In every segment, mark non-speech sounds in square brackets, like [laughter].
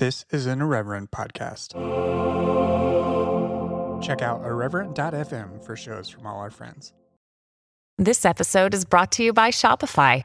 This is an Irreverent podcast. Check out irreverent.fm for shows from all our friends. This episode is brought to you by Shopify.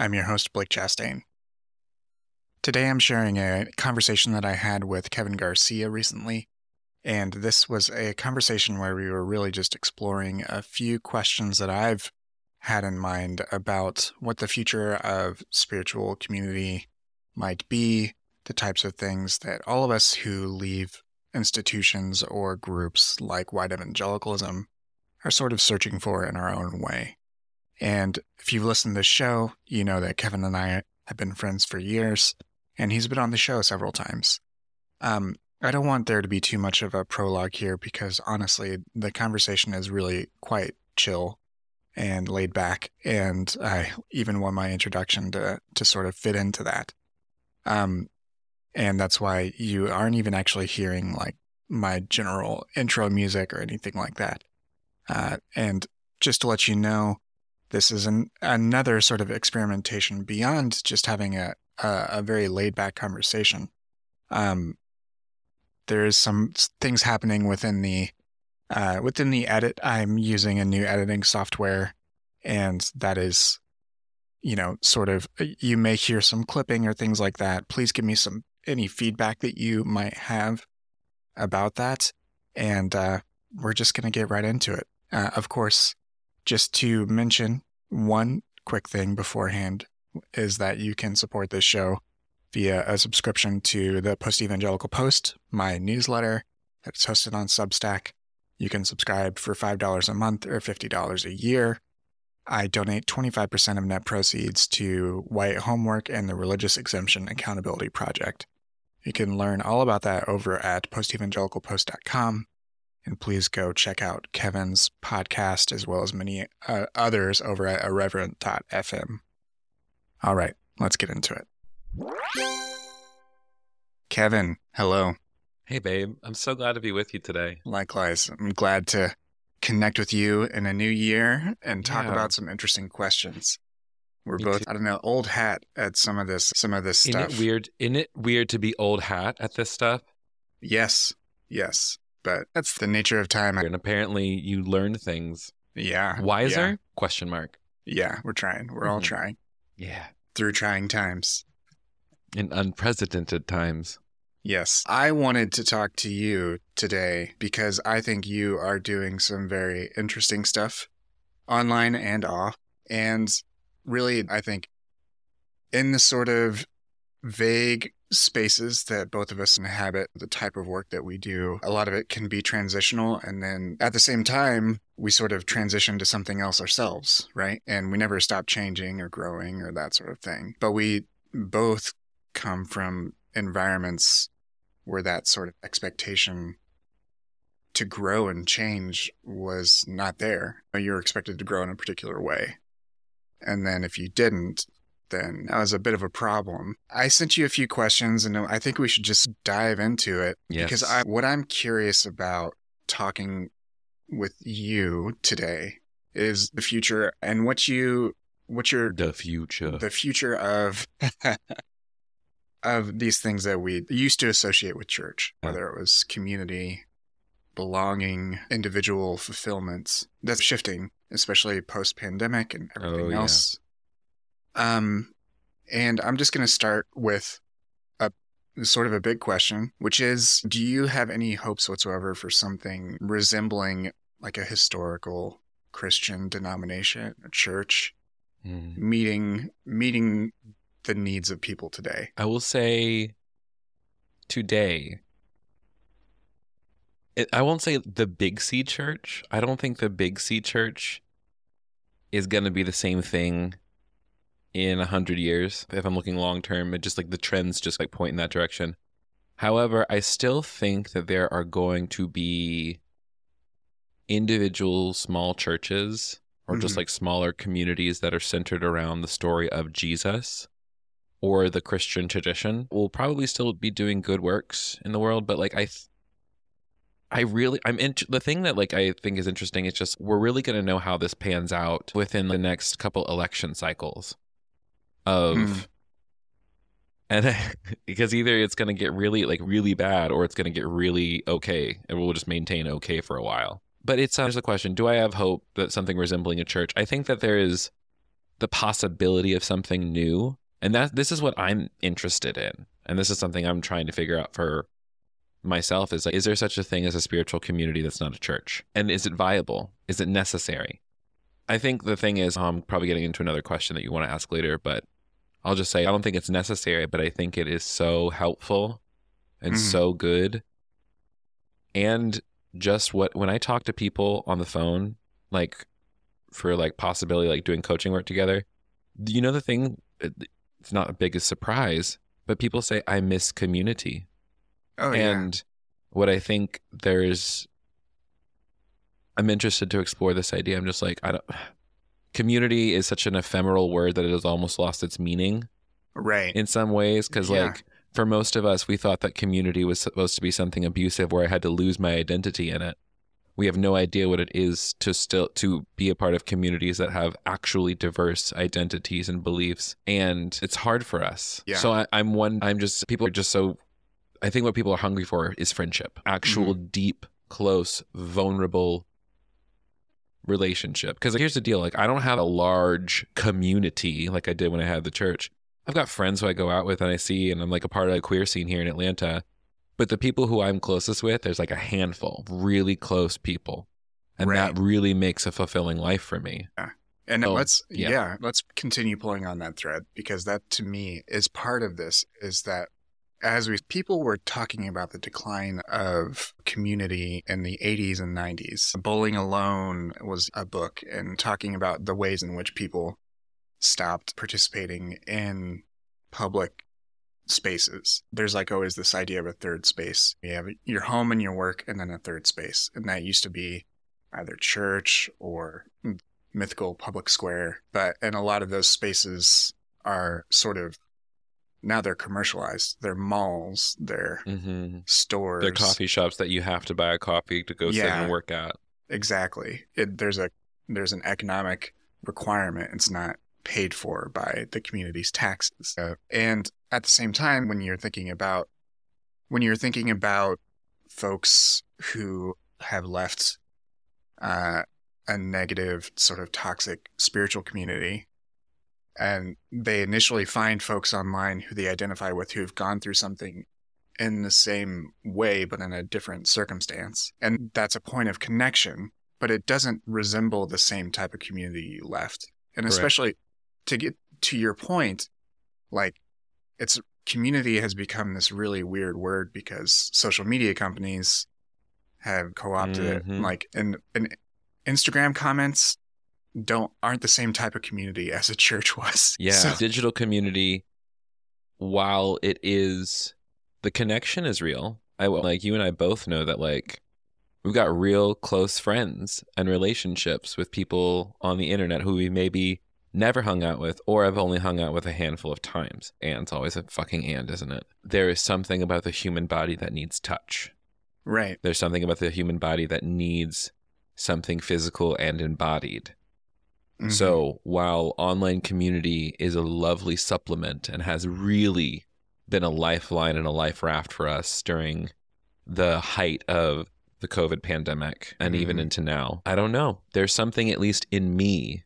I'm your host, Blake Chastain. Today I'm sharing a conversation that I had with Kevin Garcia recently. And this was a conversation where we were really just exploring a few questions that I've had in mind about what the future of spiritual community might be, the types of things that all of us who leave institutions or groups like white evangelicalism are sort of searching for in our own way. And if you've listened to this show, you know that Kevin and I have been friends for years, and he's been on the show several times. Um, I don't want there to be too much of a prologue here because honestly, the conversation is really quite chill and laid back, and I even want my introduction to to sort of fit into that. Um, and that's why you aren't even actually hearing like my general intro music or anything like that. Uh, and just to let you know, this is an, another sort of experimentation beyond just having a, a, a very laid back conversation. Um, there's some things happening within the uh, within the edit. I'm using a new editing software, and that is, you know, sort of uh, you may hear some clipping or things like that. Please give me some any feedback that you might have about that, and uh, we're just gonna get right into it. Uh, of course, just to mention one quick thing beforehand is that you can support this show via a subscription to the Post Evangelical Post, my newsletter that's hosted on Substack. You can subscribe for $5 a month or $50 a year. I donate 25% of net proceeds to White Homework and the Religious Exemption Accountability Project. You can learn all about that over at postevangelicalpost.com. And please go check out Kevin's podcast as well as many uh, others over at irreverent.fm. All right, let's get into it. Kevin, hello. Hey, babe. I'm so glad to be with you today. Likewise, I'm glad to connect with you in a new year and talk Yeah. about some interesting questions. We're Me both, too. I don't know, old hat at some of this, some of this Isn't stuff. it weird? Isn't it weird to be old hat at this stuff? Yes, yes, but that's the nature of time. And apparently, you learn things Yeah, wiser? Question mark. Yeah, yeah we're trying. We're all Mhm. trying Yeah. through trying times. In unprecedented times. Yes. I wanted to talk to you today because I think you are doing some very interesting stuff online and off. And really, I think in the sort of vague spaces that both of us inhabit, the type of work that we do, a lot of it can be transitional. And then at the same time, we sort of transition to something else ourselves, right? And we never stop changing or growing or that sort of thing. But we both come from environments where that sort of expectation to grow and change was not there. You were expected to grow in a particular way. And then if you didn't, then that was a bit of a problem. I sent you a few questions and I think we should just dive into it Yes. because I, what I'm curious about talking with you today is the future and what you what your the future. the future of [laughs] of these things that we used to associate with church, whether it was community, belonging, individual fulfillments. That's shifting, especially post pandemic and everything Oh, else. Um, and I'm just going to start with a sort of a big question, which is Do you have any hopes whatsoever for something resembling like a historical Christian denomination, a church, Mm. meeting meeting the needs of people today. I will say today, it, I won't say the Big C church. I don't think the Big C church is going to be the same thing in a hundred years. If I'm looking long term, it just like the trends just like point in that direction. However, I still think that there are going to be individual small churches or just Mhm. like smaller communities that are centered around the story of Jesus or the Christian tradition will probably still be doing good works in the world. But like, I, th- I really, I'm in the thing that like I think is interesting is just we're really going to know how this pans out within the next couple election cycles of. Mm. And [laughs] because either it's going to get really like really bad or it's going to get really okay and we'll just maintain okay for a while. But it's uh, there's a question, do I have hope that something resembling a church? I think that there is the possibility of something new. And that this is what I'm interested in. And this is something I'm trying to figure out for myself is like is there such a thing as a spiritual community that's not a church? And is it viable? Is it necessary? I think the thing is I'm probably getting into another question that you want to ask later, but I'll just say I don't think it's necessary, but I think it is so helpful and Mhm. so good. And just what when I talk to people on the phone, like for like possibility like doing coaching work together, you know the thing it's not a biggest surprise, but people say I miss community. Oh yeah. and what I think there's I'm interested to explore this idea. I'm just like I don't community is such an ephemeral word that it has almost lost its meaning Right. in some ways because Yeah. like for most of us we thought that community was supposed to be something abusive where i had to lose my identity in it we have no idea what it is to still to be a part of communities that have actually diverse identities and beliefs and it's hard for us Yeah. so I, i'm one i'm just people are just so i think what people are hungry for is friendship actual Mm-hmm. deep close vulnerable relationship. Because here's the deal like i don't have a large community like i did when i had the church. I've got friends who i go out with and i see and i'm like a part of the queer scene here in atlanta. But the people who i'm closest with there's like a handful really close people. And that really makes a fulfilling life for me. And Oh, let's yeah. yeah. let's continue pulling on that thread because that to me is part of this is that as we people were talking about the decline of community in the 80s and 90s. Bowling Alone was a book and talking about the ways in which people stopped participating in public spaces. There's like always this idea of a third space. You have your home and your work and then a third space. And that used to be either church or mythical public square but and a lot of those spaces are sort of now they're commercialized. They're malls. They're mm-hmm. stores. they're coffee shops that you have to buy a coffee to go sit and work at. Exactly. It, there's a there's an economic requirement it's not paid for by the community's taxes. Uh, and at the same time when you're thinking about when you're thinking about folks who have left uh, a negative sort of toxic spiritual community and they initially find folks online who they identify with who've gone through something in the same way but in a different circumstance and that's a point of connection but it doesn't resemble the same type of community you left and Correct. especially to get to your point like it's community has become this really weird word because social media companies have co-opted it Mhm. like and, and instagram comments don't aren't the same type of community as a church [laughs] was Yeah, So- digital community, while it is the connection is real. I like you and I both know that like we've got real close friends and relationships with people on the internet who we maybe never hung out with or have only hung out with a handful of times. And it's always a fucking and, isn't it? There is something about the human body that needs touch. right There's something about the human body that needs something physical and embodied. Mhm. So while online community is a lovely supplement and has really been a lifeline and a life raft for us during the height of the COVID pandemic and even Mhm. into now, I don't know. There's something, at least in me,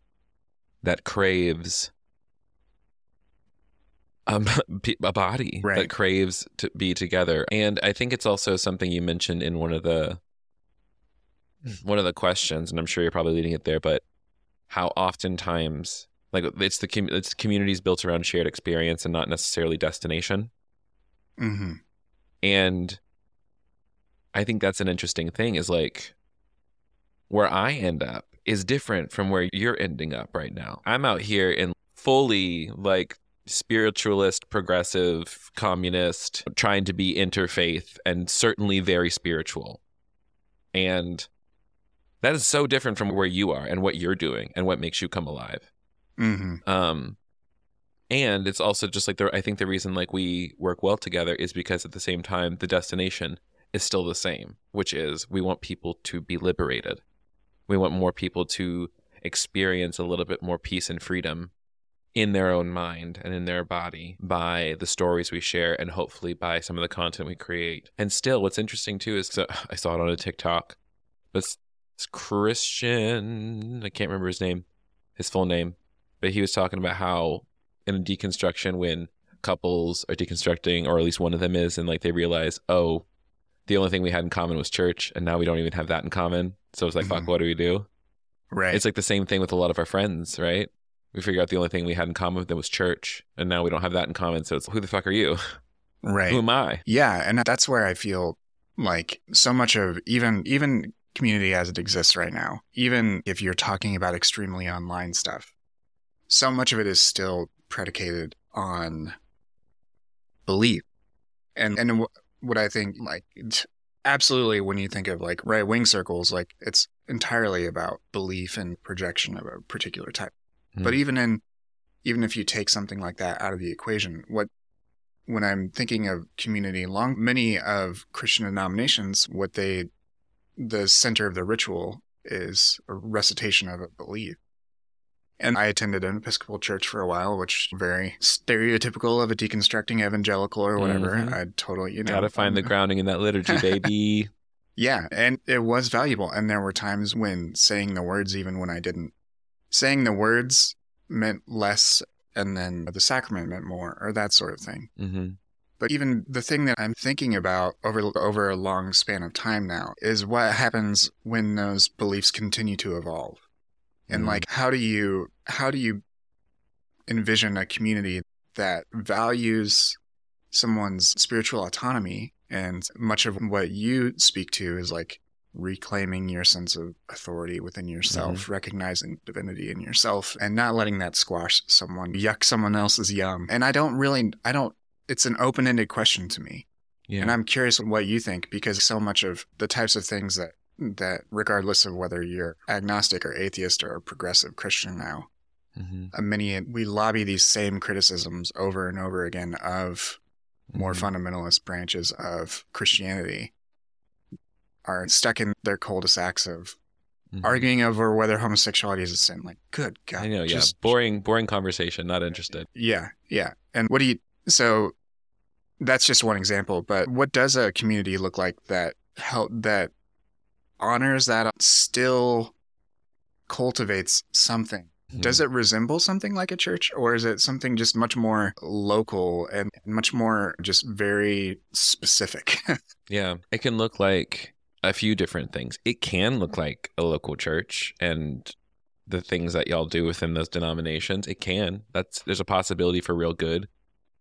that craves um, [laughs] a body Right. that craves to be together. And I think it's also something you mentioned in one of the one of the questions, and I'm sure you're probably leading it there, but how oftentimes like it's the com- it's communities built around shared experience and not necessarily destination Mhm. and i think that's an interesting thing is like where i end up is different from where you're ending up right now i'm out here in fully like spiritualist, progressive, communist, trying to be interfaith, and certainly very spiritual. And that is so different from where you are and what you're doing and what makes you come alive. Mm-hmm. Um, and it's also just like the I think the reason like we work well together is because at the same time the destination is still the same, which is we want people to be liberated. We want more people to experience a little bit more peace and freedom in their own mind and in their body by the stories we share and hopefully by some of the content we create. And still, what's interesting too is [laughs] I saw it on a TikTok, but it's, Christian. I can't remember his name, his full name, but he was talking about how in a deconstruction, when couples are deconstructing, or at least one of them is, and like they realize, oh, the only thing we had in common was church, and now we don't even have that in common. So it's like, fuck, Mhm. what do we do? Right. It's like the same thing with a lot of our friends, right? We figure out the only thing we had in common with them was church, and now we don't have that in common. So it's who the fuck are you? [laughs] right. Who am I? Yeah, and that's where I feel like so much of even even community as it exists right now, even if you're talking about extremely online stuff, so much of it is still predicated on belief. And and what I think like absolutely when you think of like right wing circles, like it's entirely about belief and projection of a particular type. But Hmm. even in even if you take something like that out of the equation, what when I'm thinking of community long many of Christian denominations, what they the center of the ritual is a recitation of a belief. And I attended an Episcopal church for a while, which very stereotypical of a deconstructing evangelical or whatever. Mhm. I totally, you know, Gotta find the grounding in that liturgy, baby. [laughs] yeah, and it was valuable. And there were times when saying the words, even when I didn't, saying the words meant less, and then the sacrament meant more, or that sort of thing. hmm But even the thing that I'm thinking about over over a long span of time now is what happens when those beliefs continue to evolve. And Mhm. like how do you how do you envision a community that values someone's spiritual autonomy and much of what you speak to is like reclaiming your sense of authority within yourself, recognizing divinity in yourself and not letting that squash someone, yuck someone else's yum. And I don't really I don't it's an open-ended question to me. Yeah. And I'm curious what you think because so much of the types of things that that regardless of whether you're agnostic or atheist or a progressive Christian now, hmm uh, many we lobby these same criticisms over and over again of more Mhm. fundamentalist branches of Christianity are stuck in their cul-de-sacs of Mhm. arguing over whether homosexuality is a sin. Like, good God. I know, yeah. boring, boring conversation. Not interested. Yeah, yeah. And what do you so that's just one example, but what does a community look like that help that honors that still cultivates something? Does Mm-hmm. it resemble something like a church or is it something just much more local and much more just very specific? [laughs] Yeah, it can look like a few different things. It can look like a local church and the things that y'all do within those denominations. It can. That's there's a possibility for real good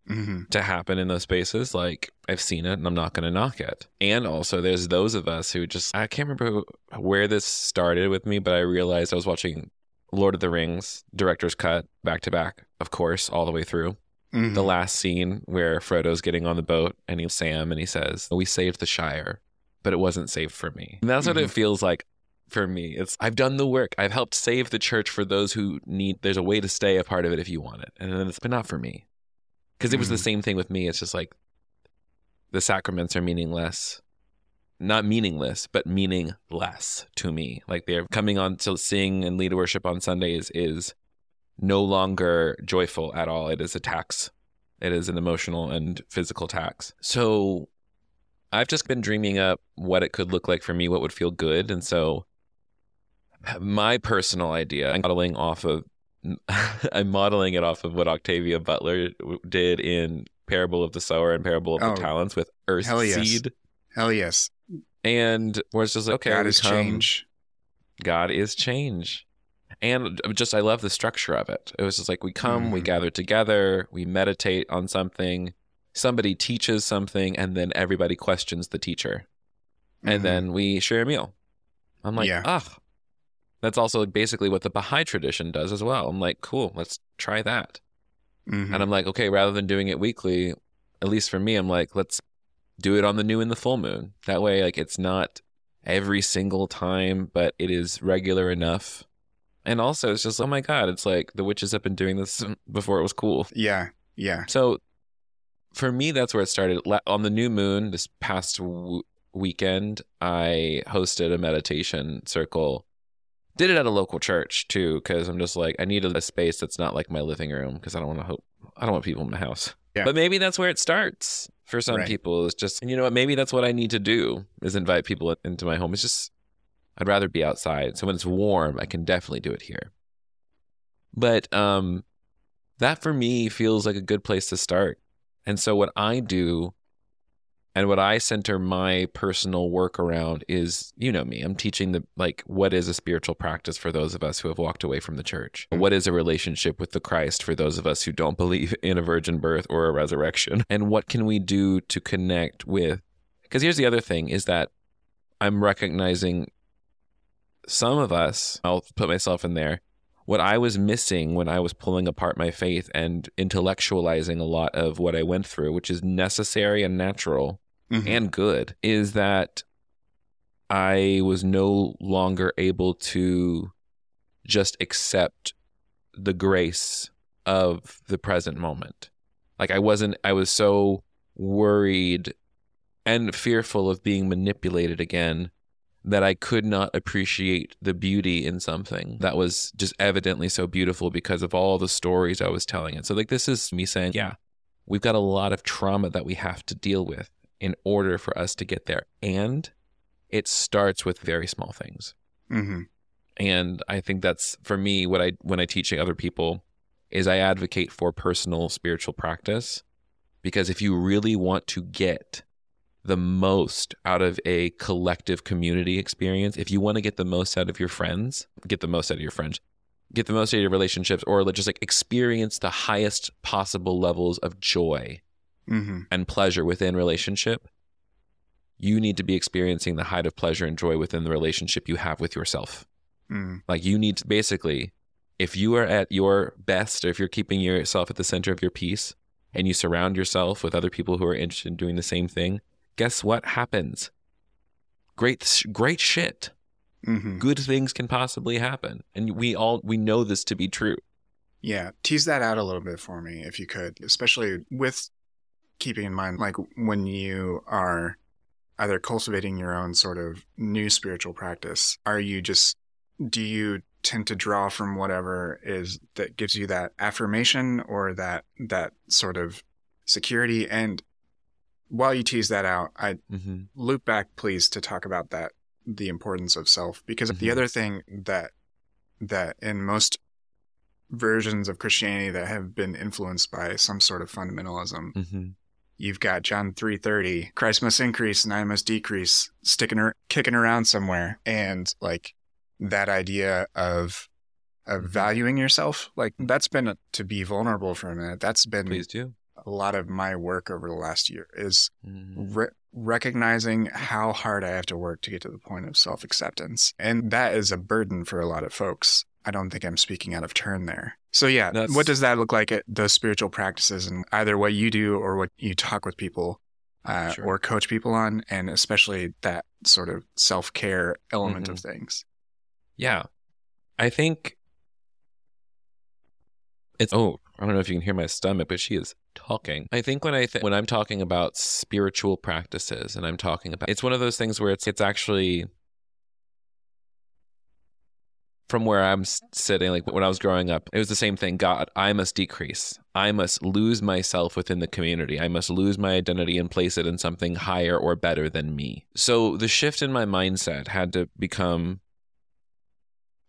hmm to happen in those spaces. Like I've seen it and I'm not going to knock it. And also there's those of us who just I can't remember where this started with me, but I realized I was watching Lord of the Rings director's cut back to back, of course, all the way through hmm the last scene where Frodo's getting on the boat and he's Sam and he says, We saved the Shire, but it wasn't saved for me. And that's what Mhm. it feels like for me. It's I've done the work. I've helped save the church for those who need there's a way to stay a part of it if you want it. And then it's but not for me. Because it was the Mhm. same thing with me. It's just like the sacraments are meaningless. Not meaningless, but meaning less to me. Like they're coming on to sing and lead worship on Sundays is no longer joyful at all. It is a tax. It is an emotional and physical tax. So I've just been dreaming up what it could look like for me, what would feel good. And so my personal idea, I'm modeling off of [laughs] I'm modeling it off of what Octavia Butler did in Parable of the Sower and Parable of Oh, the Talents with Earth hell yes. Seed. Hell yes. And where it's just like, okay, God is come- change. God is change. And just, I love the structure of it. It was just like we come, we Mhm. gather together, we meditate on something, somebody teaches something, and then everybody questions the teacher. And Mhm. then we share a meal. I'm like, Yeah. ah, that's also basically what the Baha'i tradition does as well. I'm like, cool, let's try that. Mhm. And I'm like, okay, rather than doing it weekly, at least for me, I'm like, let's do it on the new and the full moon. That way, like, it's not every single time, but it is regular enough. And also, it's just, oh my God, it's like the witches have been doing this [laughs] before it was cool. yeah, yeah. So for me, that's where it started. On the new moon, this past w- weekend, I hosted a meditation circle. Did it at a local church too, because I'm just like, I need a space that's not like my living room because I don't want to hope, I don't want people in my house. Yeah. But maybe that's where it starts for some Right. people. It's just, you know what, maybe that's what I need to do is invite people into my home. It's just, I'd rather be outside. So when it's warm, I can definitely do it here. But um, that for me feels like a good place to start. And so what I do and what I center my personal work around is, you know me, I'm teaching the like what is a spiritual practice for those of us who have walked away from the church? Mm-hmm. What is a relationship with the Christ for those of us who don't believe in a virgin birth or a resurrection? [laughs] And what can we do to connect with because here's the other thing is that I'm recognizing some of us, I'll put myself in there, what I was missing when I was pulling apart my faith and intellectualizing a lot of what I went through, which is necessary and natural Mhm. and good, is that I was no longer able to just accept the grace of the present moment. Like I wasn't, I was so worried and fearful of being manipulated again that I could not appreciate the beauty in something that was just evidently so beautiful because of all the stories I was telling it. So, like, this is me saying, yeah, we've got a lot of trauma that we have to deal with in order for us to get there. And it starts with very small things. Mhm. And I think that's for me what I when I teach other people is I advocate for personal spiritual practice because if you really want to get the most out of a collective community experience, if you want to get the most out of your friends, get the most out of your friends, get the most out of your relationships or just like experience the highest possible levels of joy Mhm. and pleasure within relationship, you need to be experiencing the height of pleasure and joy within the relationship you have with yourself. Mm. Like you need to basically, if you are at your best, or if you're keeping yourself at the center of your peace, and you surround yourself with other people who are interested in doing the same thing, guess what happens? Great, great shit. Mhm. Good things can possibly happen, and we all we know this to be true. Yeah, tease that out a little bit for me if you could, especially with keeping in mind like when you are either cultivating your own sort of new spiritual practice, are you just do you tend to draw from whatever is that gives you that affirmation or that that sort of security and while you tease that out, I Mm-hmm. loop back please to talk about that the importance of self because the Mhm. other thing that that in most versions of christianity that have been influenced by some sort of fundamentalism Mm-hmm. you've got john 330 christ must increase and i must decrease sticking or kicking around somewhere and like that idea of of Mhm. valuing yourself like that's been to be vulnerable for a minute that's been Please do. A lot of my work over the last year is Mhm. re- recognizing how hard I have to work to get to the point of self acceptance. And that is a burden for a lot of folks. I don't think I'm speaking out of turn there. So, yeah, That's- what does that look like at those spiritual practices and either what you do or what you talk with people uh, Sure. or coach people on, and especially that sort of self care element Mm-hmm. of things? Yeah. I think it's oh, I don't know if you can hear my stomach, but she is talking. I think when I th- when I'm talking about spiritual practices and I'm talking about it's one of those things where it's it's actually from where I'm sitting like when I was growing up, it was the same thing. God, I must decrease. I must lose myself within the community. I must lose my identity and place it in something higher or better than me. So the shift in my mindset had to become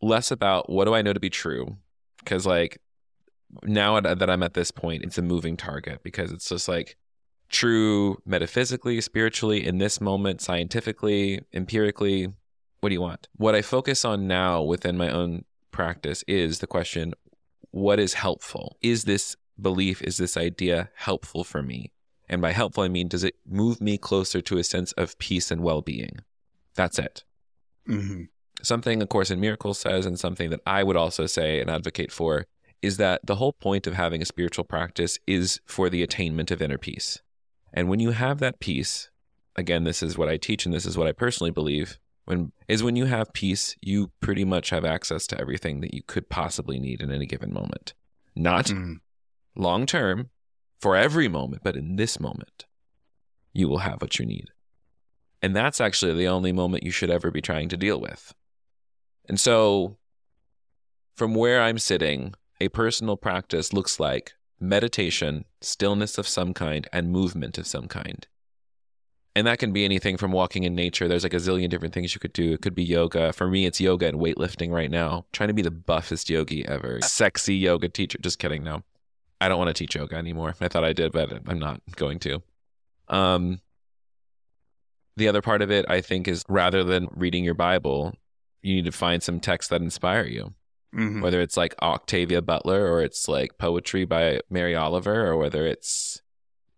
less about what do I know to be true? Because like now that I'm at this point, it's a moving target because it's just like true metaphysically, spiritually, in this moment, scientifically, empirically. What do you want? What I focus on now within my own practice is the question what is helpful? Is this belief, is this idea helpful for me? And by helpful, I mean, does it move me closer to a sense of peace and well being? That's it hmm something, A Course in Miracles says, and something that I would also say and advocate for is that the whole point of having a spiritual practice is for the attainment of inner peace. And when you have that peace, again, this is what I teach and this is what I personally believe, when is when you have peace, you pretty much have access to everything that you could possibly need in any given moment. Not Mm. long term for every moment, but in this moment, you will have what you need. And that's actually the only moment you should ever be trying to deal with. And so, from where I'm sitting, a personal practice looks like meditation, stillness of some kind, and movement of some kind. And that can be anything from walking in nature. There's like a zillion different things you could do. It could be yoga. For me, it's yoga and weightlifting right now. trying to be the buffest yogi ever. Sexy yoga teacher. Just kidding. No, I don't want to teach yoga anymore. I thought I did, but I'm not going to. Um, the other part of it, I think, is rather than reading your Bible, you need to find some texts that inspire you Mhm. whether it's like Octavia Butler or it's like poetry by Mary Oliver or whether it's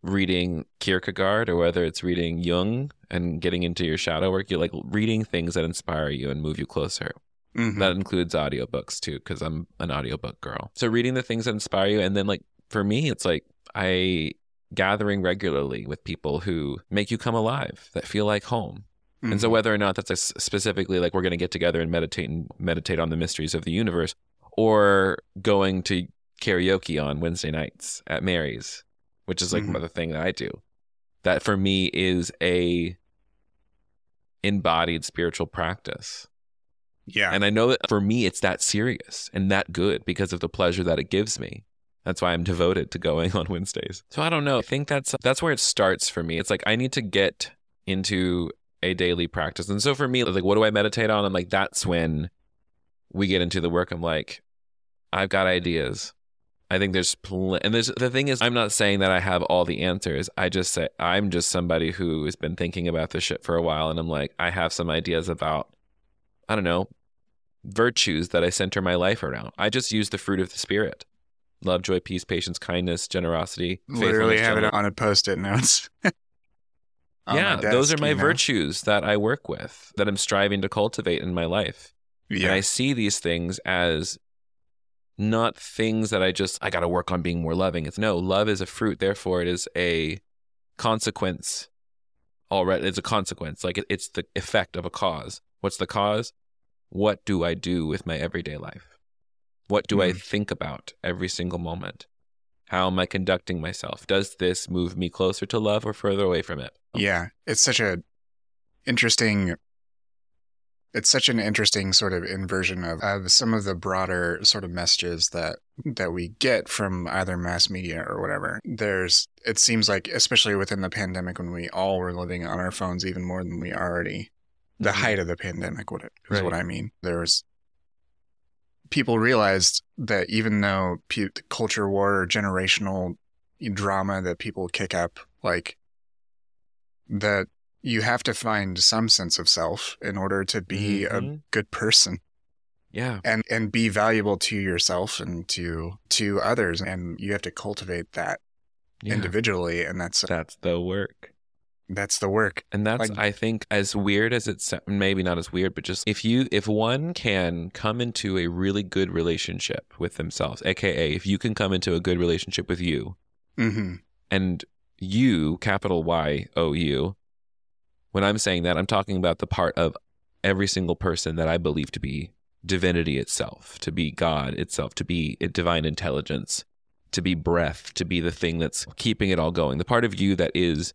reading Kierkegaard or whether it's reading Jung and getting into your shadow work, you're like reading things that inspire you and move you closer. Mhm. That includes audiobooks too, because I'm an audiobook girl. So reading the things that inspire you. And then like for me, it's like I gathering regularly with people who make you come alive, that feel like home. And so Mhm. whether or not that's specifically like we're going to get together and meditate and meditate on the mysteries of the universe or going to karaoke on Wednesday nights at Mary's, which is like Mhm. another thing that I do. That for me is a embodied spiritual practice. yeah. And I know that for me it's that serious and that good because of the pleasure that it gives me. That's why I'm devoted to going [laughs] on Wednesdays. So I don't know. I think that's that's where it starts for me. It's like I need to get into a daily practice. And so for me, like what do I meditate on? I'm like that's when we get into the work. I'm like I've got ideas. I think there's pl- and there's the thing is I'm not saying that I have all the answers. I just say I'm just somebody who has been thinking about this shit for a while and I'm like I have some ideas about I don't know, virtues that I center my life around. I just use the fruit of the spirit. Love, joy, peace, patience, kindness, generosity, Literally have it on a post-it notes. [laughs] Yeah, my those are my you know? virtues that I work with, that I'm striving to cultivate in my life. And Yeah. I see these things as not things that I just I got to work on being more loving. It's no, love is a fruit, therefore it is a consequence. Already, it's a consequence. Like it, it's the effect of a cause. What's the cause? What do I do with my everyday life? What do I Mhm. think about every single moment? How am I conducting myself? Does this move me closer to love or further away from it? Yeah, it's such a interesting it's such an interesting sort of inversion of, of some of the broader sort of messages that that we get from either mass media or whatever. There's it seems like especially within the pandemic when we all were living on our phones even more than we already the Mhm. height of the pandemic what it is what I mean. There was people realized that even though pe- culture war or generational drama that people kick up like that you have to find some sense of self in order to be a Mhm. good person Yeah. and and be valuable to yourself and to to others and you have to cultivate that yeah. individually and that's That's the work. That's the work And that's, Like- I think, as weird as it's maybe not as weird, but just if you, if one can come into a really good relationship with themselves, aka if you can come into a good relationship with you, hmm and you, capital Y O U, when I'm saying that, I'm talking about the part of every single person that I believe to be divinity itself, to be God itself, to be a divine intelligence, to be breath, to be the thing that's keeping it all going. The part of you that is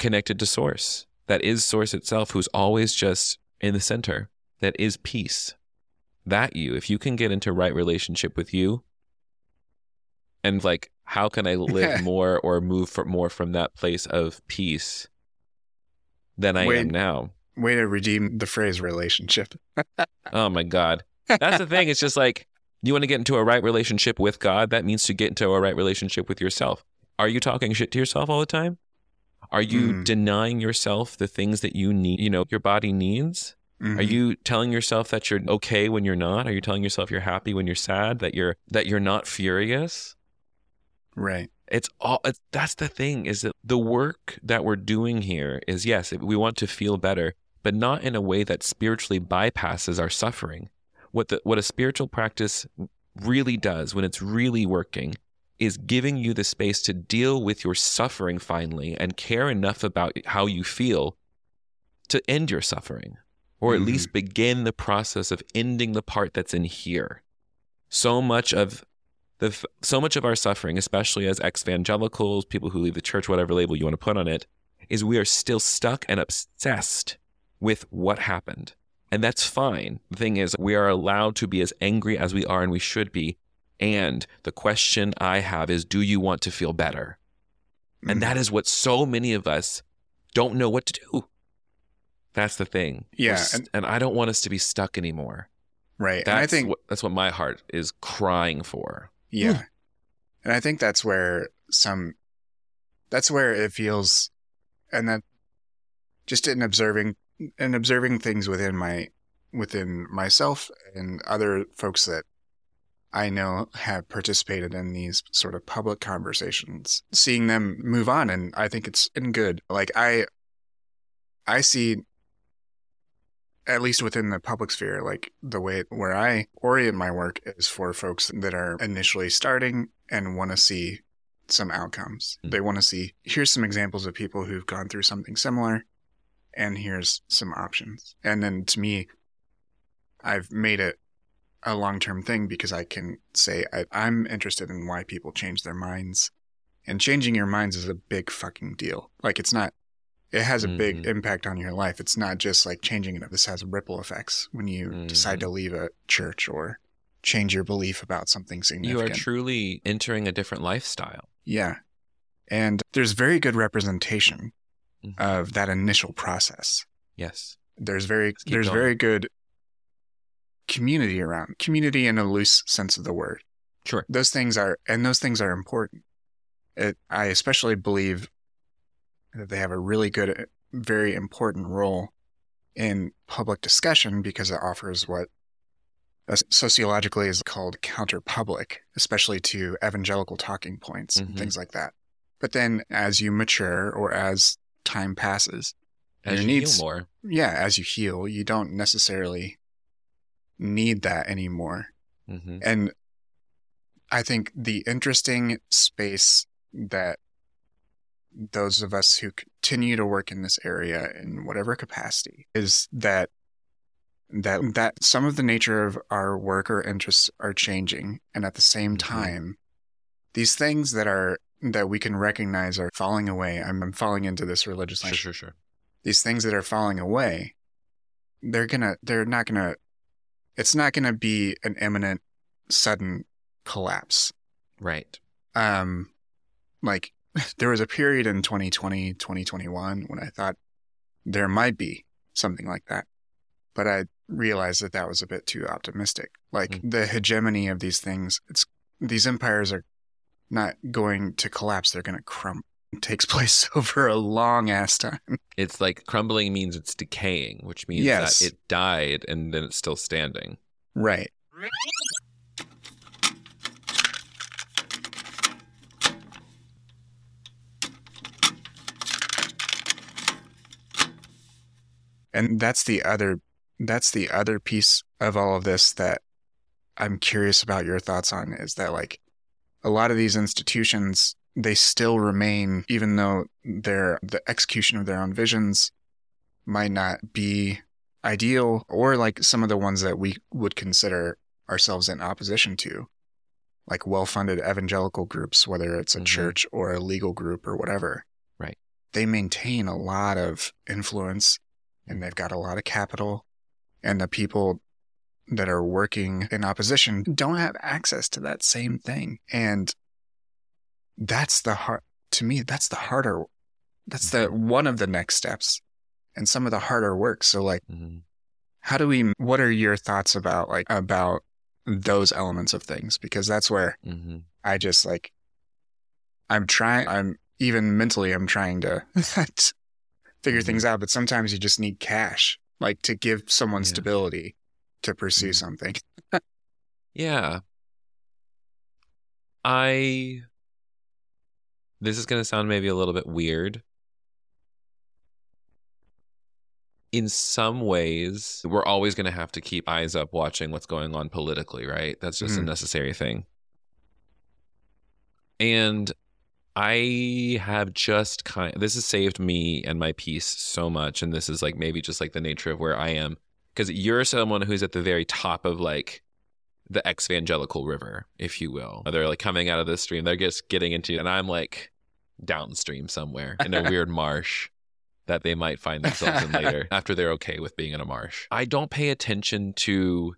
connected to source, that is source itself, who's always just in the center, that is peace. That you, if you can get into right relationship with you, and like, how can I live [laughs] more or move for more from that place of peace than I Wait. am now? way to redeem the phrase relationship [laughs] Oh my God. That's the thing. It's just like you want to get into a right relationship with God. That means to get into a right relationship with yourself. Are you talking shit to yourself all the time? Are you Mm. denying yourself the things that you need, you know, your body needs? Are Mhm. you telling yourself that you're okay when you're not? Are you telling yourself you're happy when you're sad? That you're that you're not furious? right It's all it's, that's the thing is that the work that we're doing here is yes, we want to feel better, but not in a way that spiritually bypasses our suffering. what the what a spiritual practice really does when it's really working is giving you the space to deal with your suffering finally and care enough about how you feel to end your suffering or at Mhm. least begin the process of ending the part that's in here. So much of the so much of our suffering, especially as evangelicals, people who leave the church, whatever label you want to put on it, is we are still stuck and obsessed with what happened. And that's fine. The thing is, we are allowed to be as angry as we are and we should be. And the question I have is do you want to feel better? And mm. that is what so many of us don't know what to do. That's the thing. Yeah, s- and- and, I don't want us to be stuck anymore. right. That's and I think what, that's what my heart is crying for. Yeah. And I think that's where some that's where it feels and that just in observing and observing things within my within myself and other folks that I know have participated in these sort of public conversations, seeing them move on and I think it's been good. Like I I see at least within the public sphere, like the way where I orient my work is for folks that are initially starting and want to see some outcomes. Mm. They want to see here's some examples of people who've gone through something similar, and here's some options. And then to me, I've made it a long term thing because I can say I, I'm interested in why people change their minds. And changing your minds is a big fucking deal. Like it's not it has a big Mhm. impact on your life. It's not just like changing it. This has ripple effects when you decide to leave a church or change your belief about something significant. You are truly entering a different lifestyle. yeah. And there's very good representation Mhm. of that initial process. Yes. There's very there's going. very good community around. Community in a loose sense of the word. Sure. Those things are and those things are important. It, I especially believe that they have a really good very important role in public discussion because it offers what sociologically is called counterpublic, especially to evangelical talking points Mhm. and things like that. But then as you mature or as time passes, As Your you needs- heal more. yeah, as you heal, you don't necessarily need that anymore. hmm And I think the interesting space that those of us who continue to work in this area in whatever capacity is that that that some of the nature of our work or interests are changing and at the same Mhm. time these things that are that we can recognize are falling away i'm, I'm falling into this religious Sure, language sure, sure. these things that are falling away they're gonna they're not gonna it's not gonna be an imminent sudden collapse Right. um like [laughs] there was a period in 2020 2021 when i thought there might be something like that but i realized that that was a bit too optimistic like Mm. the hegemony of these things it's these empires are not going to collapse they're going to crumble it takes place [laughs] over a long ass time It's like crumbling means it's decaying, which means Yes. that it died and then it's still standing. right and that's the other that's the other piece of all of this that i'm curious about your thoughts on is that like a lot of these institutions they still remain even though their the execution of their own visions might not be ideal or like some of the ones that we would consider ourselves in opposition to like well-funded evangelical groups whether it's a Mhm. church or a legal group or whatever Right. they maintain a lot of influence and they've got a lot of capital and the people that are working in opposition don't have access to that same thing and that's the hard to me that's the harder that's the one of the next steps and some of the harder work so like hmm how do we what are your thoughts about like about those elements of things because that's where hmm i just like i'm trying i'm even mentally i'm trying to [laughs] figure Mhm. things out but sometimes you just need cash like to give someone Yeah. stability to pursue Mhm. something [laughs] Yeah. I. This is going to sound maybe a little bit weird. in some ways, we're always going to have to keep eyes up watching what's going on politically, right? That's just a Mhm. necessary thing. And I have just kind this has saved me and my peace so much and this is like maybe just like the nature of where I am because you're someone who's at the very top of like the evangelical river, if you will. They're like coming out of the stream, they're just getting into and I'm like downstream somewhere in a [laughs] weird marsh that they might find themselves in later [laughs] after they're okay with being in a marsh. I don't pay attention to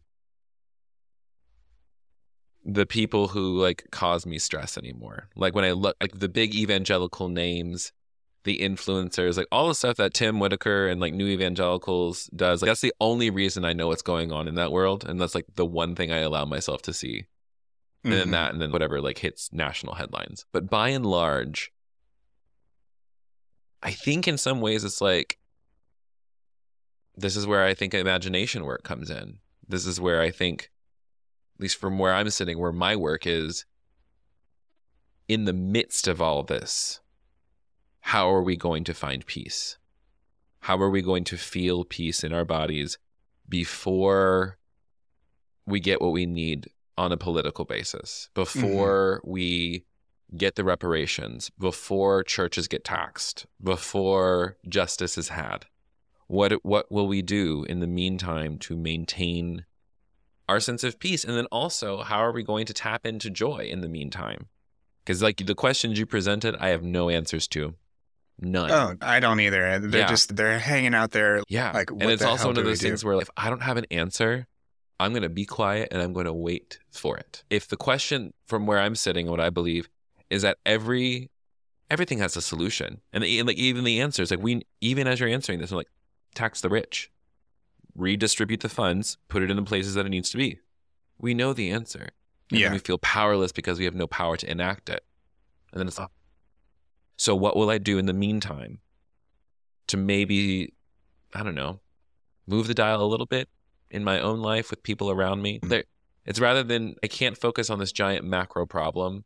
the people who like cause me stress anymore. Like when I look like the big evangelical names, the influencers, like all the stuff that Tim Whitaker and like New Evangelicals does, like that's the only reason I know what's going on in that world. And that's like the one thing I allow myself to see. And then Mhm. that and then whatever like hits national headlines. But by and large, I think in some ways it's like this is where I think imagination work comes in. This is where I think, at least from where I'm sitting, where my work is in the midst of all this, how are we going to find peace? How are we going to feel peace in our bodies before we get what we need on a political basis, mm-hmm. before we get the reparations, before churches get taxed, before justice is had? What what will we do in the meantime to maintain our sense of peace? And then also, how are we going to tap into joy in the meantime? Because like the questions you presented, I have no answers to. None. Oh, I don't either. They're Yeah. just they're hanging out there. Yeah. Like, and it's also one of those do? things where if I don't have an answer, I'm going to be quiet and I'm going to wait for it. If the question from where I'm sitting, what I believe is that every everything has a solution, and, the, and like even the answers, like we even as you're answering this, I'm like, tax the rich, redistribute the funds, put it in the places that it needs to be. We know the answer. And Yeah. we feel powerless because we have no power to enact it. And then it's like, so what will I do in the meantime to maybe, I don't know, move the dial a little bit in my own life with people around me? Mm. There, it's rather than I can't focus on this giant macro problem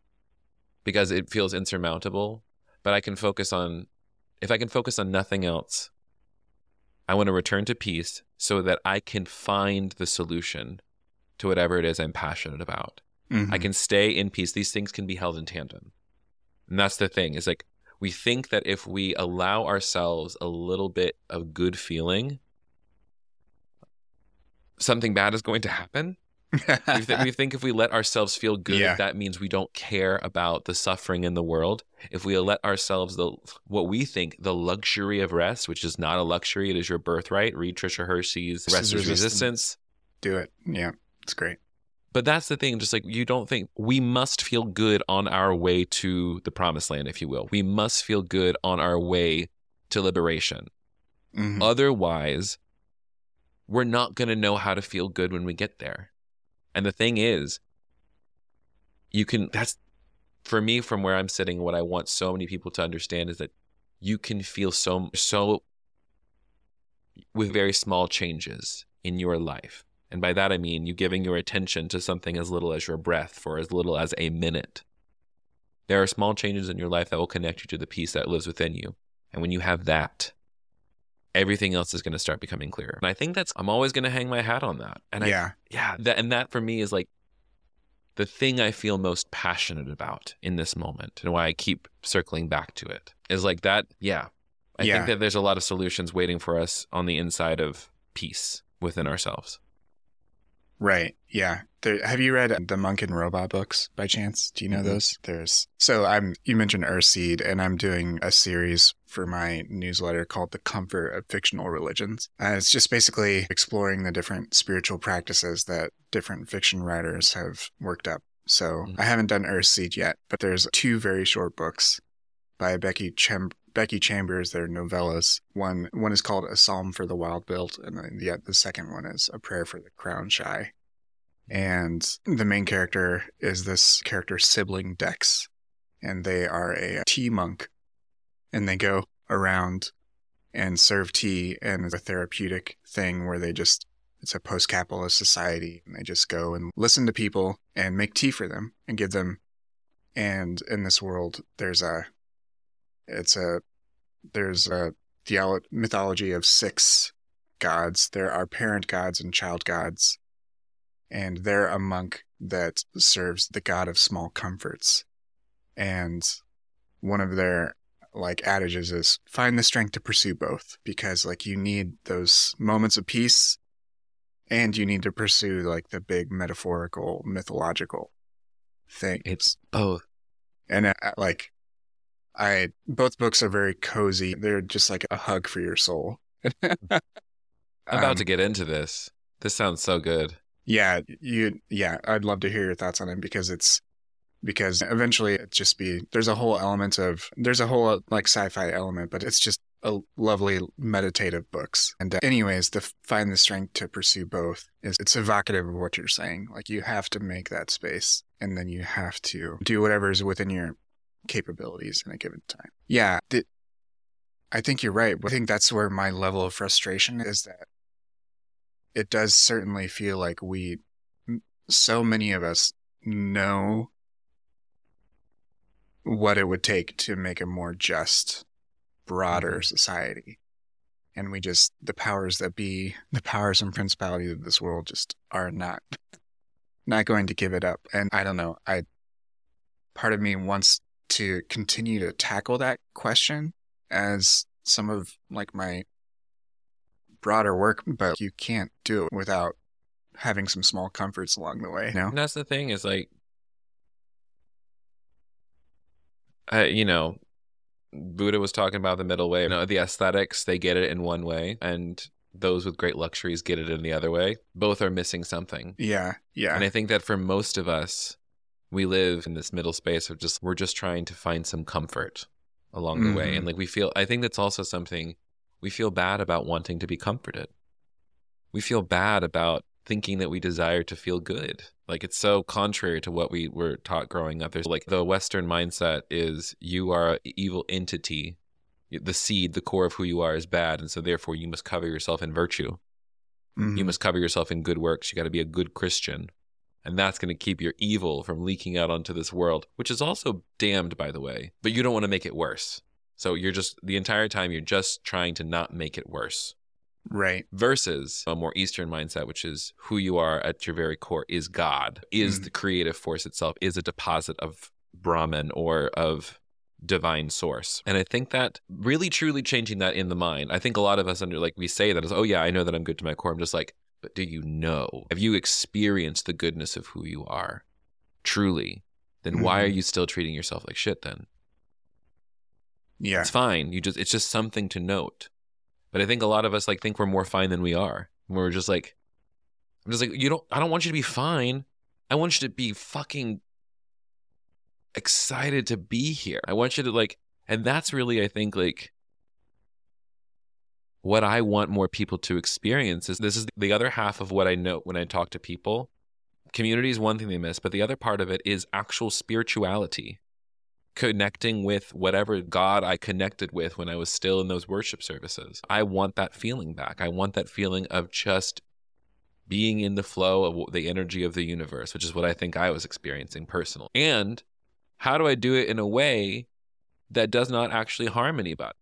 because it feels insurmountable, but I can focus on, if I can focus on nothing else, I want to return to peace so that I can find the solution to whatever it is I'm passionate about. Mhm. I can stay in peace. These things can be held in tandem. And that's the thing is like we think that if we allow ourselves a little bit of good feeling, something bad is going to happen. We, th- we think if we let ourselves feel good, Yeah. that means we don't care about the suffering in the world. If we let ourselves the what we think the luxury of rest, which is not a luxury, it is your birthright. Read Tricia Hersey's This Rest is is resistance. Resistance. do it. Yeah, it's great. But that's the thing, just like you don't think we must feel good on our way to the promised land, if you will. We must feel good on our way to liberation. Mhm. Otherwise, we're not going to know how to feel good when we get there. And the thing is, you can, that's for me, from where I'm sitting, what I want so many people to understand is that you can feel so, so with very small changes in your life. And by that, I mean you giving your attention to something as little as your breath for as little as a minute. There are small changes in your life that will connect you to the peace that lives within you. And when you have that, everything else is going to start becoming clearer. And I think that's I'm always going to hang my hat on that. And I, yeah, yeah, that and that for me is like the thing I feel most passionate about in this moment and why I keep circling back to it is like that. Yeah. I Yeah. think that there's a lot of solutions waiting for us on the inside of peace within ourselves. Right. Yeah. There, have you read the Monk and Robot books by chance? Do you know Mhm. those? There's so I'm. You mentioned Earthseed, and I'm doing a series for my newsletter called "The Comfort of Fictional Religions." Uh, it's just basically exploring the different spiritual practices that different fiction writers have worked up. So Mhm. I haven't done Earthseed yet, but there's two very short books by Becky Cham- Becky Chambers. They're novellas. One one is called "A Psalm for the Wild Built," and then the the second one is "A Prayer for the Crown Shy." And the main character is this character sibling Dex, and they are a tea monk, and they go around and serve tea, and it's a therapeutic thing where they just it's a post-capitalist society, and they just go and listen to people and make tea for them and give them. And in this world, there's a it's a there's a theolo- mythology of six gods. There are parent gods and child gods. And they're a monk that serves the god of small comforts. And one of their like adages is find the strength to pursue both because like you need those moments of peace and you need to pursue like the big metaphorical mythological thing. It's both. And uh, like I both books are very cozy. They're just like a hug for your soul. I'm [laughs] about Um, to get into this. This sounds so good. Yeah, you yeah, I'd love to hear your thoughts on it because it's because eventually it just be there's a whole element of there's a whole like sci-fi element, but it's just a lovely meditative books. And uh, anyways, to find the strength to pursue both is it's evocative of what you're saying. Like you have to make that space and then you have to do whatever is within your capabilities in a given time. Yeah, th- I think you're right. I think that's where my level of frustration is that it does certainly feel like we, so many of us know what it would take to make a more just, broader mm-hmm. society. And we just, the powers that be, the powers and principalities of this world just are not, not going to give it up. And I don't know, I, part of me wants to continue to tackle that question as some of like my broader work, but you can't do it without having some small comforts along the way. No, And that's the thing is like, uh, you know, Buddha was talking about the middle way. You know, the ascetics, they get it in one way, and those with great luxuries get it in the other way. Both are missing something. yeah, yeah, And I think that for most of us, we live in this middle space of just, we're just trying to find some comfort along the way. Mhm. And like we feel, I think that's also something we feel bad about wanting to be comforted. We feel bad about thinking that we desire to feel good. Like it's so contrary to what we were taught growing up. There's like the Western mindset is you are an evil entity. The seed, the core of who you are is bad. And so therefore you must cover yourself in virtue. Mhm. You must cover yourself in good works. You got to be a good Christian. And that's going to keep your evil from leaking out onto this world, which is also damned, by the way. But you don't want to make it worse. So you're just, the entire time, you're just trying to not make it worse. right. Versus a more Eastern mindset, which is who you are at your very core is God, is Mm. the creative force itself, is a deposit of Brahman or of divine source. And I think that really truly changing that in the mind, I think a lot of us under like we say that as, oh yeah, I know that I'm good to my core. I'm just like, but do you know? Have you experienced the goodness of who you are truly? Then why are Mhm. you still treating yourself like shit then? Yeah, It's fine. You just it's just something to note. But I think a lot of us like think we're more fine than we are. We're just like I'm just like, you don't I don't want you to be fine. I want you to be fucking excited to be here. I want you to like and that's really I think like what I want more people to experience is this is the other half of what I note when I talk to people. Community is one thing they miss, but the other part of it is actual spirituality connecting with whatever God I connected with when I was still in those worship services. I want that feeling back. I want that feeling of just being in the flow of the energy of the universe, which is what I think I was experiencing personally. And how do I do it in a way that does not actually harm anybody?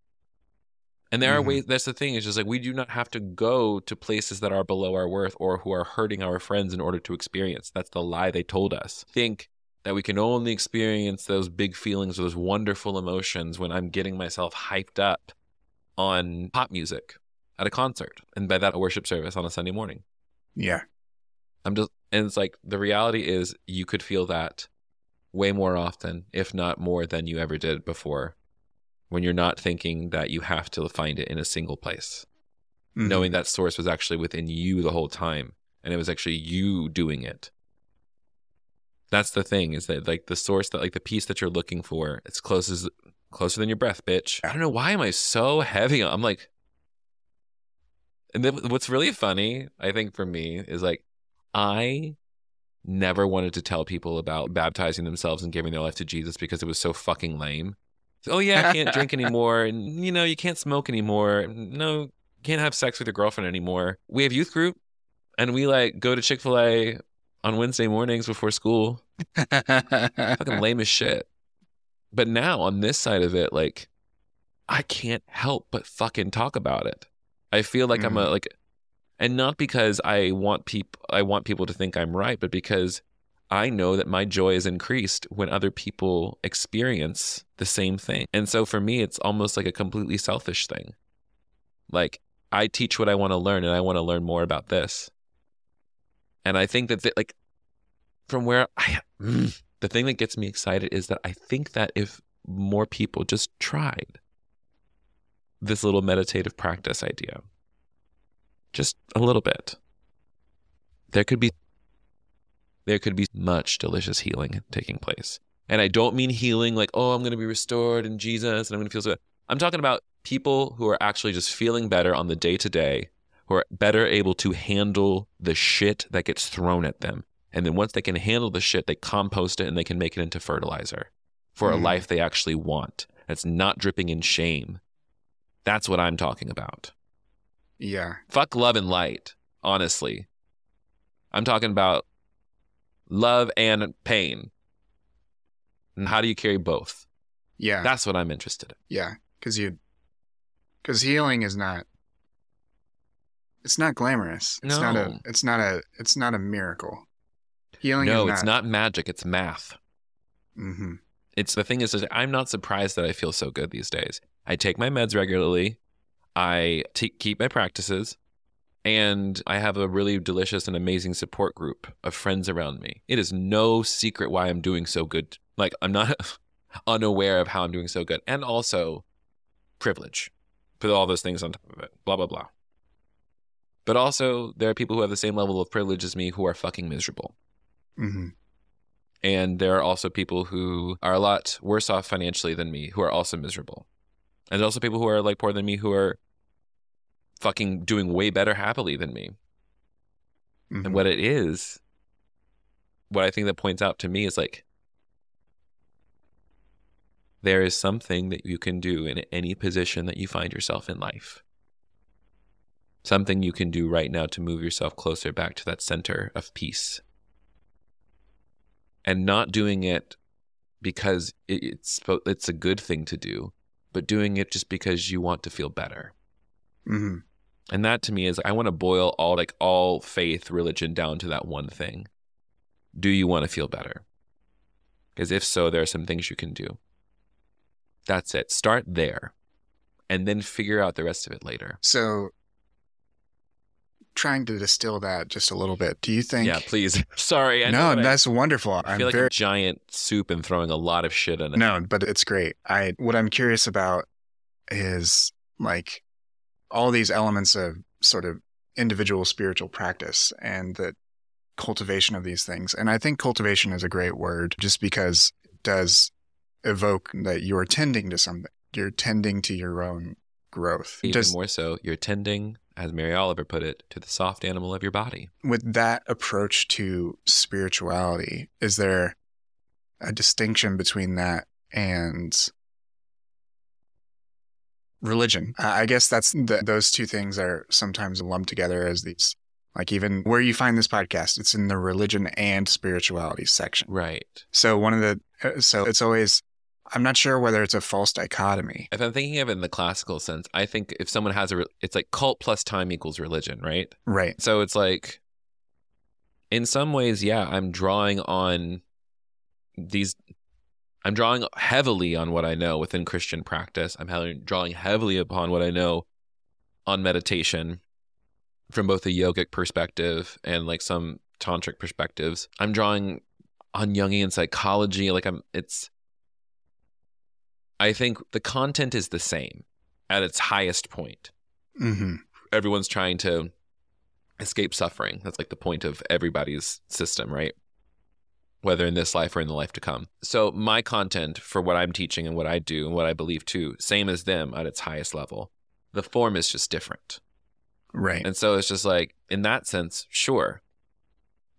And there are Mhm. ways, that's the thing, is just like we do not have to go to places that are below our worth or who are hurting our friends in order to experience. That's the lie they told us. Think that we can only experience those big feelings, those wonderful emotions when I'm getting myself hyped up on pop music at a concert. And by that, a worship service on a Sunday morning. yeah, I'm just, and it's like the reality is you could feel that way more often, if not more than you ever did before, when you're not thinking that you have to find it in a single place, Mhm. knowing that source was actually within you the whole time and it was actually you doing it. That's the thing is that like the source that like the peace that you're looking for, it's close as closer than your breath, bitch. I don't know why am I so heavy I'm like and then what's really funny, I think for me, is like I never wanted to tell people about baptizing themselves and giving their life to Jesus because it was so fucking lame. Oh yeah, I can't drink [laughs] anymore, and you know you can't smoke anymore. No, can't have sex with your girlfriend anymore. We have youth group, and we like go to Chick Fil A on Wednesday mornings before school. Fucking lame as shit. But now on this side of it, like I can't help but fucking talk about it. I feel like I'm a mm-hmm. like And not because I want people I want people to think I'm right, but because I know that my joy is increased when other people experience the same thing. And so for me it's almost like a completely selfish thing. Like I teach what I want to learn and I want to learn more about this. And I think that the, like from where I mm, the thing that gets me excited is that I think that if more people just tried this little meditative practice idea, just a little bit, there could be there could be much delicious healing taking place. And I don't mean healing like, oh, I'm going to be restored in Jesus and I'm going to feel so good. I'm talking about people who are actually just feeling better on the day to day, who are better able to handle the shit that gets thrown at them. And then once they can handle the shit, they compost it and they can make it into fertilizer for a Mhm. life they actually want. That's not dripping in shame. That's what I'm talking about. Yeah. Fuck love and light, honestly. I'm talking about love and pain. And how do you carry both? Yeah. That's what I'm interested in. yeah. Because you, because healing is not. It's not glamorous. It's not a. No. It's not a. It's not a miracle. Healing. no, is it's not magic, it's math. Mm-hmm. It's the thing is, is I'm not surprised that I feel so good these days. I take my meds regularly. I t- keep my practices and I have a really delicious and amazing support group of friends around me. It is no secret why I'm doing so good. Like I'm not [laughs] unaware of how I'm doing so good and also privilege. Put all those things on top of it. Blah blah blah. But also there are people who have the same level of privilege as me who are fucking miserable. Mm-hmm. And there are also people who are a lot worse off financially than me who are also miserable. And there's also people who are like poor than me who are fucking doing way better happily than me. Mm-hmm. And what it is, what I think that points out to me is like, there is something that you can do in any position that you find yourself in life. Something you can do right now to move yourself closer back to that center of peace. And not doing it because it's it's a good thing to do, but doing it just because you want to feel better. Mm-hmm. And that to me is I want to boil all like all faith, religion down to that one thing. Do you want to feel better? Because if so, there are some things you can do. That's it. Start there and then figure out the rest of it later. So, trying to distill that just a little bit, do you think? Yeah, please. [laughs] Sorry. I know no, that I- that's wonderful. I I'm feel like very a giant soup and throwing a lot of shit in it. no, but it's great. I what I'm curious about is like all these elements of sort of individual spiritual practice and the cultivation of these things. And I think cultivation is a great word just because it does evoke that you're tending to something. You're tending to your own growth. Even Does, more so, you're tending, as Mary Oliver put it, to the soft animal of your body. with that approach to spirituality, is there a distinction between that and religion? I guess that's the, those two things are sometimes lumped together as these. Like even where you find this podcast, it's in the religion and spirituality section. Right. So one of the uh, so it's always I'm not sure whether it's a false dichotomy. If I'm thinking of it in the classical sense, I think if someone has a, it's like cult plus time equals religion, right? Right. So it's like, in some ways, yeah, I'm drawing on these. I'm drawing heavily on what I know within Christian practice. I'm drawing heavily upon what I know on meditation from both a yogic perspective and like some tantric perspectives. I'm drawing on Jungian psychology. Like I'm, it's. I think the content is the same at its highest point hmm everyone's trying to escape suffering. That's like the point of everybody's system, right? Whether in this life or in the life to come. So my content for what I'm teaching and what I do and what I believe too, same as them at its highest level. The form is just different. Right. And so it's just like in that sense, sure.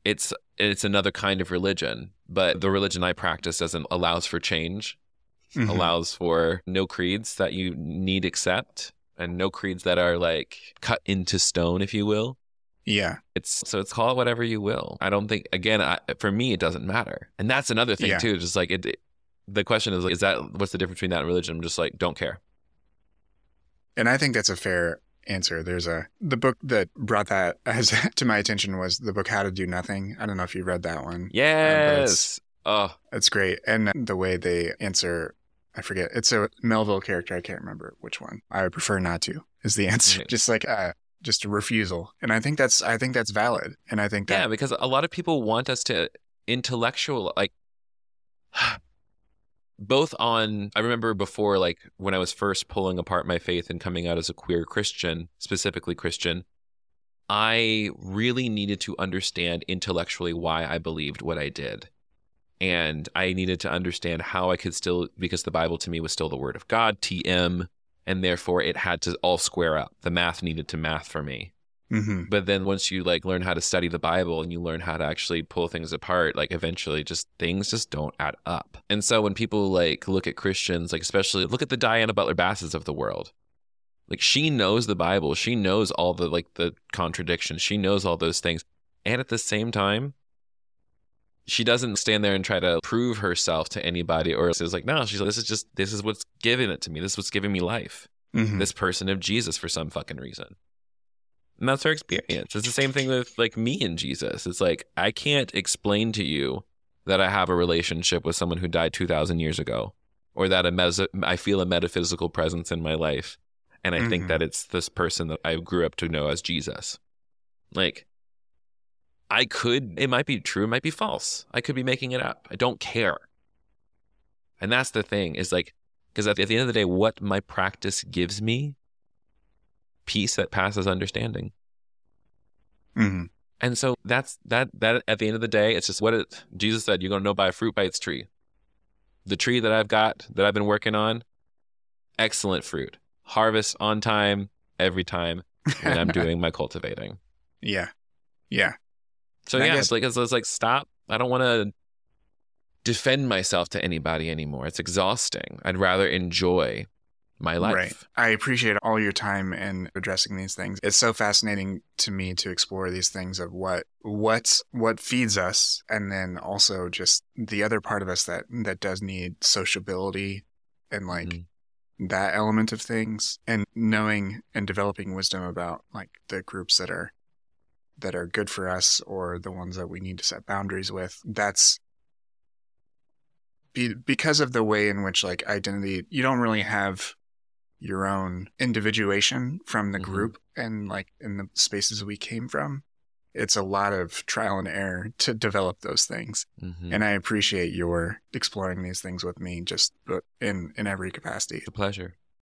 It's it's another kind of religion, but the religion I practice doesn't allows for change Mhm. allows for no creeds that you need accept and no creeds that are like cut into stone if you will Yeah. it's so it's call it whatever you will i don't think again I, for me it doesn't matter and that's another thing Yeah. too just like it, it- the question is like is that what's the difference between that and religion i'm just like don't care And I think that's a fair answer. There's a the book that brought that [laughs] as to my attention was the book How to Do Nothing. I don't know if you read that one. Yes. oh, It's great. And the way they answer, I forget. It's a Melville character. I can't remember which one. I would prefer not to. Is the [laughs] answer just like uh, just a refusal? And I think that's I think that's valid. And I think that yeah, because a lot of people want us to intellectual like [sighs] both on I remember before like when I was first pulling apart my faith and coming out as a queer Christian, specifically Christian, I really needed to understand intellectually why I believed what I did. And I needed to understand how I could still because the Bible to me was still the word of God, TM, and therefore it had to all square up. The math needed to math for me. Mhm. but then once you like learn how to study the bible and you learn how to actually pull things apart like eventually just things just don't add up. And so when people like look at christians like especially look at the diana butler basses of the world. Like she knows the bible. She knows all the like the contradictions. She knows all those things. And at the same time she doesn't stand there and try to prove herself to anybody or says like no she's like this is just this is what's giving it to me this is what's giving me life Mhm. this person of Jesus for some fucking reason. And that's her experience. It's the same thing with like me and Jesus. It's like I can't explain to you that I have a relationship with someone who died 2000 years ago or that a mes- I feel a metaphysical presence in my life and I think Mhm. that it's this person that I grew up to know as Jesus. Like I could it might be true, it might be false. I could be making it up. I don't care. And that's the thing is like because at the, at the end of the day, what my practice gives me, peace that passes understanding. Mhm. And so that's that. That at the end of the day, it's just what it, Jesus said. You're gonna know by a fruit by its tree. The tree that I've got that I've been working on, excellent fruit, harvest on time every time when I'm [laughs] doing my cultivating. yeah. Yeah. So And yeah, guess- it's like it's, it's like stop. I don't want to defend myself to anybody anymore. It's exhausting. I'd rather enjoy my life. Right. I appreciate all your time in addressing these things. It's so fascinating to me to explore these things of what what's what feeds us and then also just the other part of us that that does need sociability and like Mhm. that element of things and knowing and developing wisdom about like the groups that are that are good for us or the ones that we need to set boundaries with. That's be, because of the way in which like identity you don't really have your own individuation from the Mhm. group and like in the spaces we came from it's a lot of trial and error to develop those things Mhm. and i appreciate your exploring these things with me just in in every capacity It's a pleasure.